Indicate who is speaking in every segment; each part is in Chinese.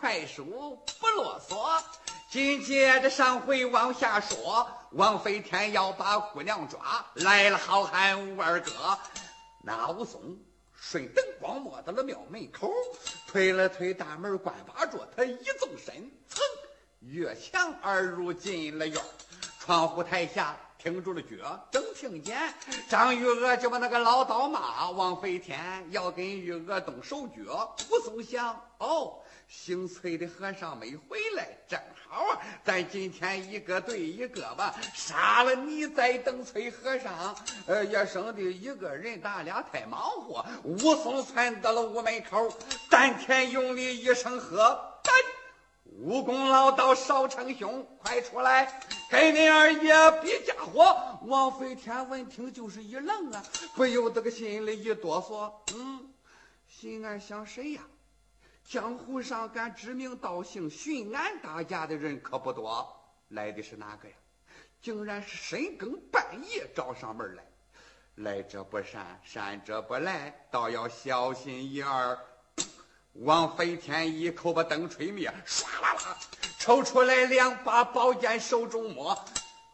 Speaker 1: 快书不啰嗦，紧接着上回往下说，王飞天要把姑娘抓来了，好汉武二哥，那武松顺灯光摸到了庙门口，推了推大门关把着，他一纵身，噌，越墙而入进了院，窗户台下。停住了脚，正听见张玉娥就把那个老道骂王飞天，要跟玉娥动手脚。武松想：哦，姓崔的和尚没回来，正好啊，咱今天一个对一个吧，杀了你再等崔和尚。呃，也省得一个人咱俩太忙活。武松窜到了屋门口，丹田用力一声喝：“丹！”武功老道少称兄，快出来！给你二爷比家伙。王飞天闻听就是一愣啊，不由得个心里一哆嗦。嗯，心安想谁呀？江湖上敢指名道姓寻俺大家的人可不多，来的是哪个呀？竟然是深更半夜找上门来，来者不善，善者不来，倒要小心一二。王飞天一口把灯吹灭，唰啦啦抽出来两把宝剑，手中摸，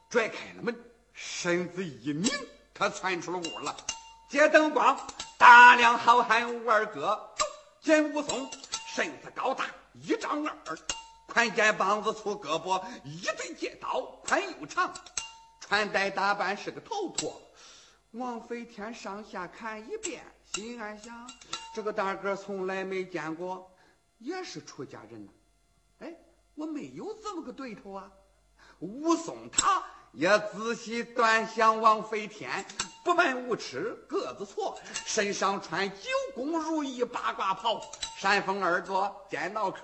Speaker 1: 拽开了门，身子一拧，他窜出了屋了。借灯光，大量好汉武二哥，见武松身子高大，一丈二，宽肩膀子，粗胳膊，一对借刀，宽又长，穿戴打扮是个头陀。王飞天上下看一遍。心暗想：这个大哥从来没见过，也是出家人呐。哎，我没有这么个对头啊。武松他也仔细端详王飞天，不问无耻，个子矬，身上穿九宫如意八卦袍。山峰耳朵，尖脑壳，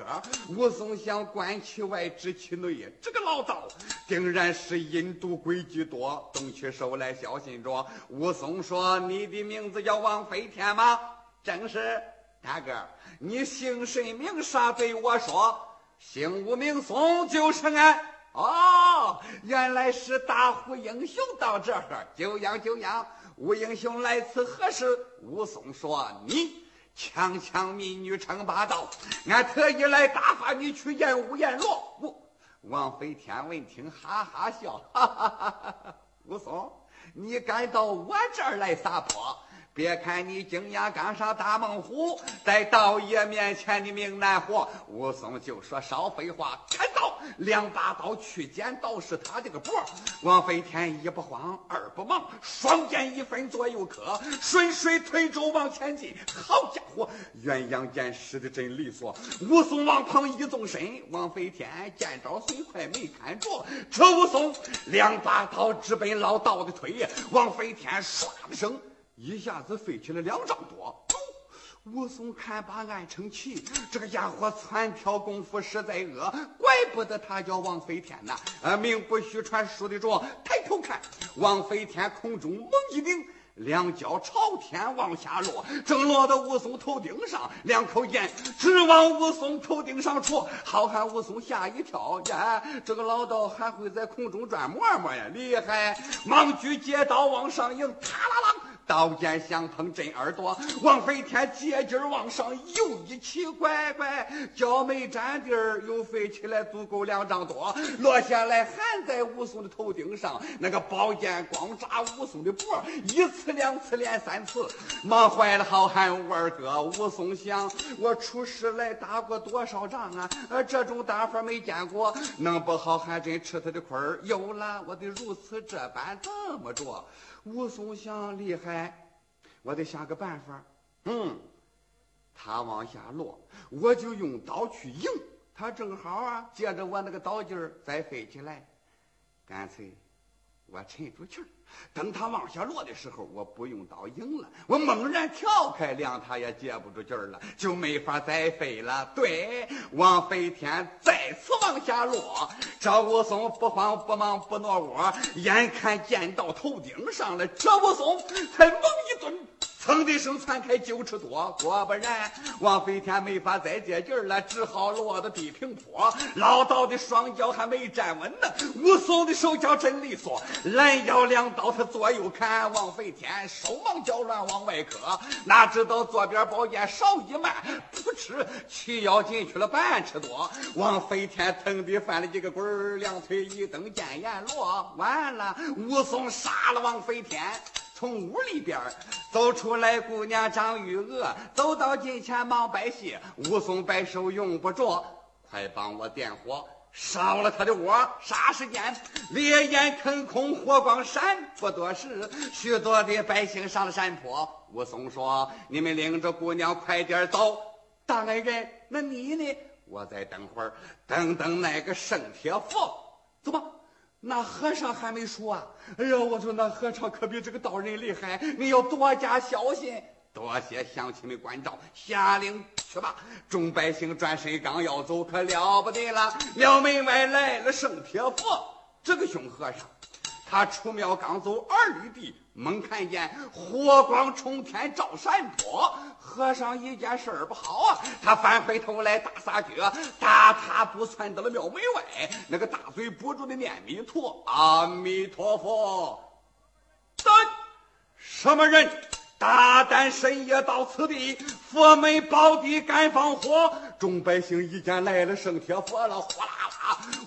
Speaker 1: 武松想观其外，知其内。这个老道定然是阴毒诡计多，动起手来小心着。武松说：“你的名字叫王飞天吗？”“正是。”“大哥，你姓甚名啥？对我说。”“姓武名松，就是俺。”“哦，原来是大虎英雄到这儿，久仰久仰。”“武英雄来此何事？”武松说：“你。”强抢民女称霸道，俺特意来打发你去见乌阎罗。我王飞天闻听，哈哈笑，哈哈哈哈！武松，你敢到我这儿来撒泼？别看你金牙刚上大猛虎，在道爷面前你命难活。武松就说少废话，砍刀，两把刀去剪刀是他这个脖。王飞天一不慌二不忙，双剑一分左右磕，顺水推舟往前进。好家伙，鸳鸯剑使的真利索。武松往旁一纵身，王飞天见招虽快没看着，这武松两把刀直奔老道的腿。王飞天唰的声。一下子飞起了两丈多，武松看把暗称奇，这个家伙窜跳功夫实在恶，怪不得他叫王飞天呐！呃，名不虚传，书的着。抬头看，王飞天空中猛一顶。两脚朝天往下落，正落到武松头顶上，两口烟直往武松头顶上戳。好汉武松吓一跳，呀，这个老道还会在空中转磨磨呀，厉害！忙举借刀往上迎，啪啦啦。刀剑相碰震耳朵，王飞天借劲儿往上又一起，乖乖，脚没沾地儿，又飞起来足够两丈多，落下来还在武松的头顶上。那个宝剑光扎武松的脖，一次两次连三次，忙坏了好汉武二哥。武松想：我出师来打过多少仗啊？呃，这种打法没见过，弄不好还真吃他的亏儿。有了，我得如此这般这么着。武松想厉害，我得想个办法。嗯，他往下落，我就用刀去迎他，正好啊，借着我那个刀劲儿再飞起来。干脆我沉住气儿，等他往下落的时候，我不用刀赢了，我猛然跳开，两他也接不住劲儿了，就没法再飞了。对，王飞天再次往下落。赵武松不慌不忙不挪窝，眼看见到头顶上了，赵武松才猛一蹲，噌的一声窜开九尺多，果不然，王飞天没法再接劲儿了，只好落到地平坡。老道的双脚还没站稳呢，武松的手脚真利索，拦腰两刀他左右砍，王飞天手忙脚乱往外磕，哪知道左边宝剑稍一慢，噗嗤，齐腰进去了半尺多。王飞天腾地翻了几个滚儿，两腿一蹬，见阎罗，完了，武松杀了王飞天。从屋里边走出来，姑娘张玉娥走到近前忙拜谢。武松摆手用不着，快帮我点火烧了他的窝。霎时间烈焰腾空，火光闪。不多时，许多的百姓上了山坡。武松说：“你们领着姑娘快点走。”大恩人，那你呢？我再等会儿，等等那个圣铁佛。走吧。那和尚还没说啊！哎呀，我说那和尚可比这个道人厉害，你要多加小心。多谢乡亲们关照，下令去吧。众百姓转身刚要走，可了不得了！庙门外来了圣铁佛，这个熊和尚。他出庙刚走二里地，猛看见火光冲天照山坡。和尚一见事儿不好啊，他翻回头来大撒脚，大踏步窜到了庙门外，那个大嘴不住的念弥陀，阿弥陀佛。等什么人？大胆深夜到此地，佛门宝地敢放火？众百姓一见来了圣铁佛了，哗啦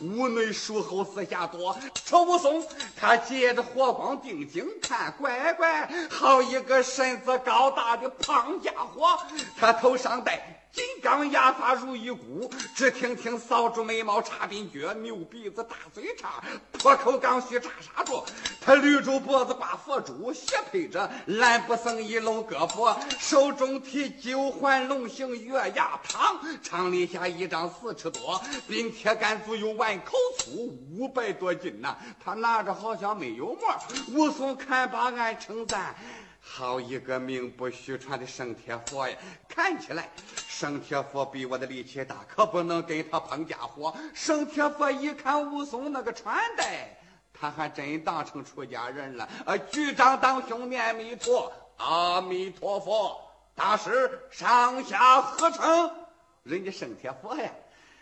Speaker 1: 屋内树后四下多。瞅武松，他借着火光定睛看，乖乖，好一个身子高大的胖家伙，他头上戴。金刚牙发如一股，只听听扫帚眉毛插鬓角，牛鼻子大嘴叉，破口刚须扎沙着。他捋住脖子挂佛珠，斜配着蓝布僧衣露胳膊，手中提九环龙形月牙汤，长立下一丈四尺多，并铁杆足有碗口粗，五百多斤呐。他拿着好像没有膜。武松看罢暗称赞。好一个名不虚传的圣铁佛呀！看起来圣铁佛比我的力气大，可不能跟他碰家伙。圣铁佛一看武松那个穿戴，他还真当成出家人了。呃，局长当兄念弥陀，阿弥陀佛。大师上下合称，人家圣铁佛呀，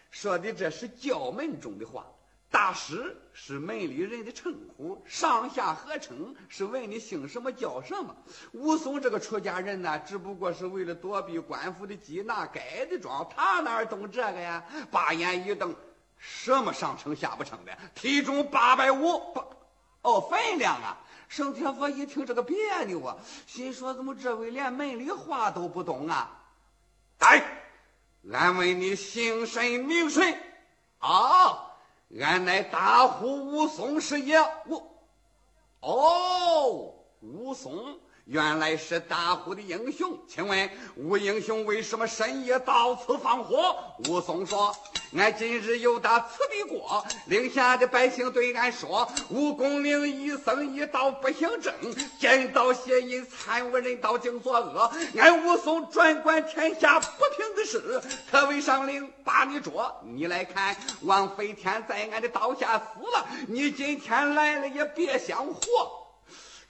Speaker 1: 说的这是教门中的话。大师是门里人的称呼，上下合称是问你姓什么叫什么。武松这个出家人呢，只不过是为了躲避官府的缉拿，改的装，他哪懂这个呀？把眼一瞪，什么上称下不称的？体重八百五，哦，分量啊！圣铁佛一听这个别扭啊，心说怎么这位连门里话都不懂啊？哎，俺问你姓甚名谁？啊？俺乃大虎武松是也，我，哦，武松。原来是大虎的英雄，请问吴英雄为什么深夜到此放火？武松说：“俺今日有打此地过，令下的百姓对俺说，吴公令一僧一道不行正，见道邪淫，参无人道，竟作恶。俺武松专管天下不平的事，特为上令把你捉。你来看，王飞天在俺的刀下死了，你今天来了也别想活。”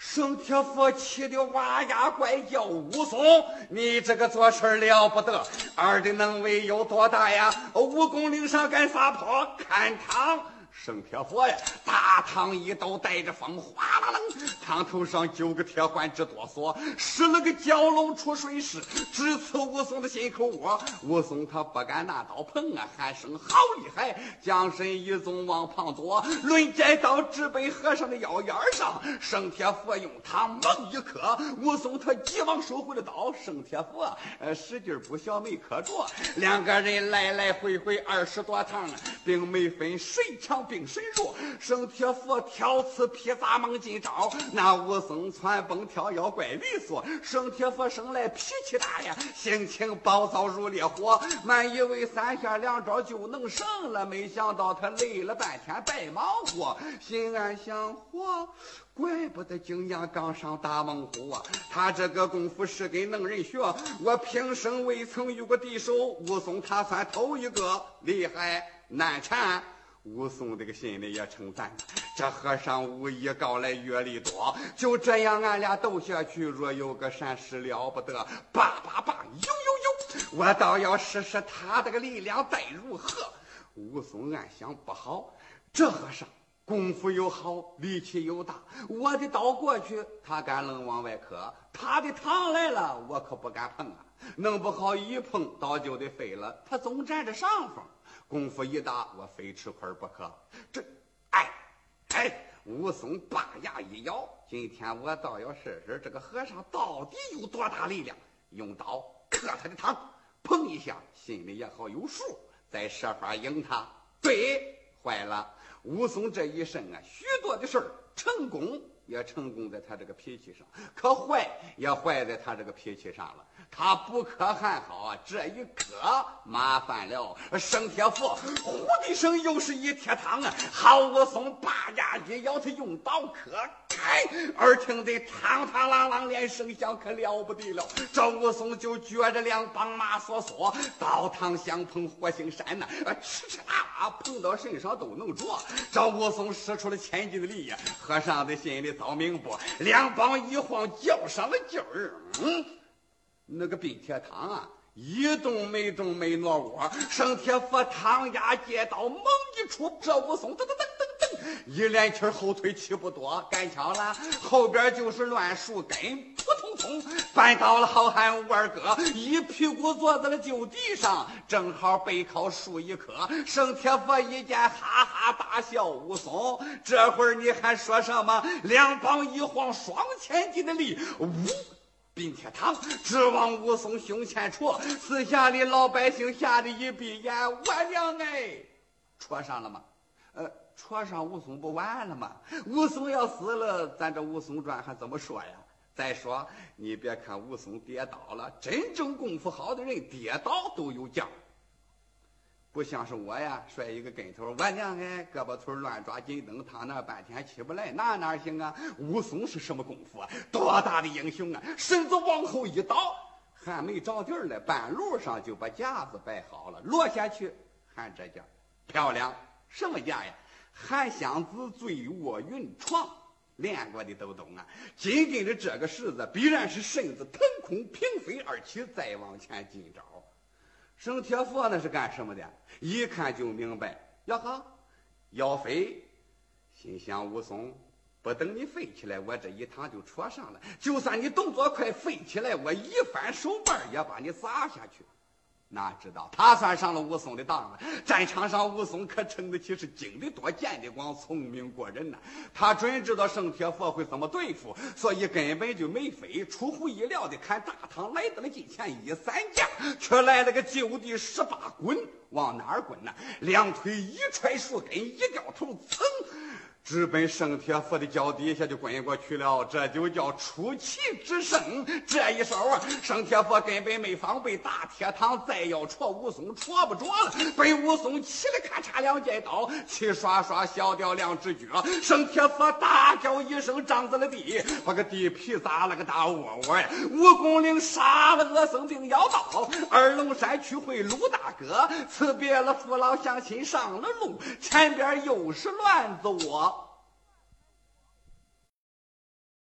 Speaker 1: 生铁佛气得哇呀怪叫，武松，你这个做事了不得，二的能为有多大呀？武功岭上敢撒泼，看汤！圣铁佛呀，大汤一刀带着风，哗啦啦，堂头上九个铁环直哆嗦，使了个蛟龙出水势，直刺武松的心口窝。武松他不敢拿刀碰啊，喊声好厉害，将身一纵往旁躲，抡尖刀直奔和尚的腰眼上。圣铁佛用他猛一磕，武松他急忙收回了刀。圣铁佛呃使劲不小没磕着，两个人来来回回二十多趟，并没分谁强。并身弱？圣铁佛挑刺劈砸猛进招，那武松窜蹦跳跃怪利索。圣铁佛生来脾气大呀，性情暴躁如烈火。满以为三下两招就能胜了，没想到他累了半天白忙活。心暗想：嚯，怪不得景阳刚上大猛虎啊！他这个功夫是跟能人学，我平生未曾遇过敌手。武松他算头一个厉害难缠。武松这个心里也称赞，这和尚武艺高来阅历多，就这样俺俩斗下去，若有个闪失了不得，叭叭叭，呦呦呦，我倒要试试他这个力量再如何。武松暗想不好，这和尚功夫又好，力气又大，我的刀过去，他敢愣往外磕；他的糖来了，我可不敢碰啊，弄不好一碰刀就得飞了，他总占着上风。功夫一大，我非吃亏不可。这，哎，哎，武松把牙一咬，今天我倒要试试这个和尚到底有多大力量。用刀磕他的膛，砰一下，心里也好有数，再设法赢他。对，坏了，武松这一生啊，许多的事儿成功也成功在他这个脾气上，可坏也坏在他这个脾气上了。他不可还好啊，这一磕麻烦了。生铁斧呼的声又是一铁汤啊！好武松拔牙一咬，他用刀磕开，耳听得汤汤啷啷连声响，可了不得了。赵武松就觉着两帮马索索，刀汤相碰火星山呐，啊哧哧啦碰到身上都能着。赵武松使出了千斤的力呀，和尚的心里早明白，两帮一晃较上了劲儿，嗯。那个冰铁汤啊，一动没动，没挪窝。生铁佛汤压借刀，猛一出，这武松噔噔噔，一连气后退气不多，干枪了。后边就是乱树根，扑通通绊倒了好汉武二哥，一屁股坐在了旧地上，正好背靠树一棵。生铁佛一见，哈哈大笑。武松，这会儿你还说什么？两膀一晃，双千斤的力，呜！冰铁汤直往武松胸前戳，四下的老百姓吓得一闭眼，我娘哎，戳上了吗？戳上武松不完了吗？武松要死了，咱这《武松传》还怎么说呀？再说，你别看武松跌倒了，真正功夫好的人跌倒都有将。不像是我呀，摔一个跟头，我娘哎，胳膊腿乱抓紧蹬，躺那半天起不来，那哪行啊？武松是什么功夫啊？多大的英雄啊！身子往后一倒，还没着地儿呢，半路上就把架子摆好了，落下去，看这架漂亮，什么架呀？韩湘子醉卧云床，练过的都懂啊。紧跟着这个式子，必然是身子腾空平飞而起，再往前进招。生铁佛那是干什么的？一看就明白。呀哈，要飞，心想武松，不等你飞起来，我这一趟就戳上了。就算你动作快，飞起来，我一翻手腕也把你砸下去。哪知道他算上了武松的当了。战场上，武松可称得起是精的多、见的广、聪明过人呐。他准知道生铁佛会怎么对付，所以根本就没飞。出乎意料的，看大唐来到了近前，一三架，却来了个就地十八滚。往哪儿滚呢？两腿一踹树根，一掉头，噌！直奔生铁佛的脚底下就滚过去了，这就叫出奇制胜。这一手啊，生铁佛根本没防备，大铁膛再要戳武松，戳不着了。被武松起来咔嚓两剑刀，齐刷刷削掉两只脚。生铁佛大叫一声，长在了地，把个地皮砸了个大窝窝呀！武公岭杀了恶僧并要到二龙山去会鲁大哥，辞别了父老乡亲，上了路，前边又是乱子窝。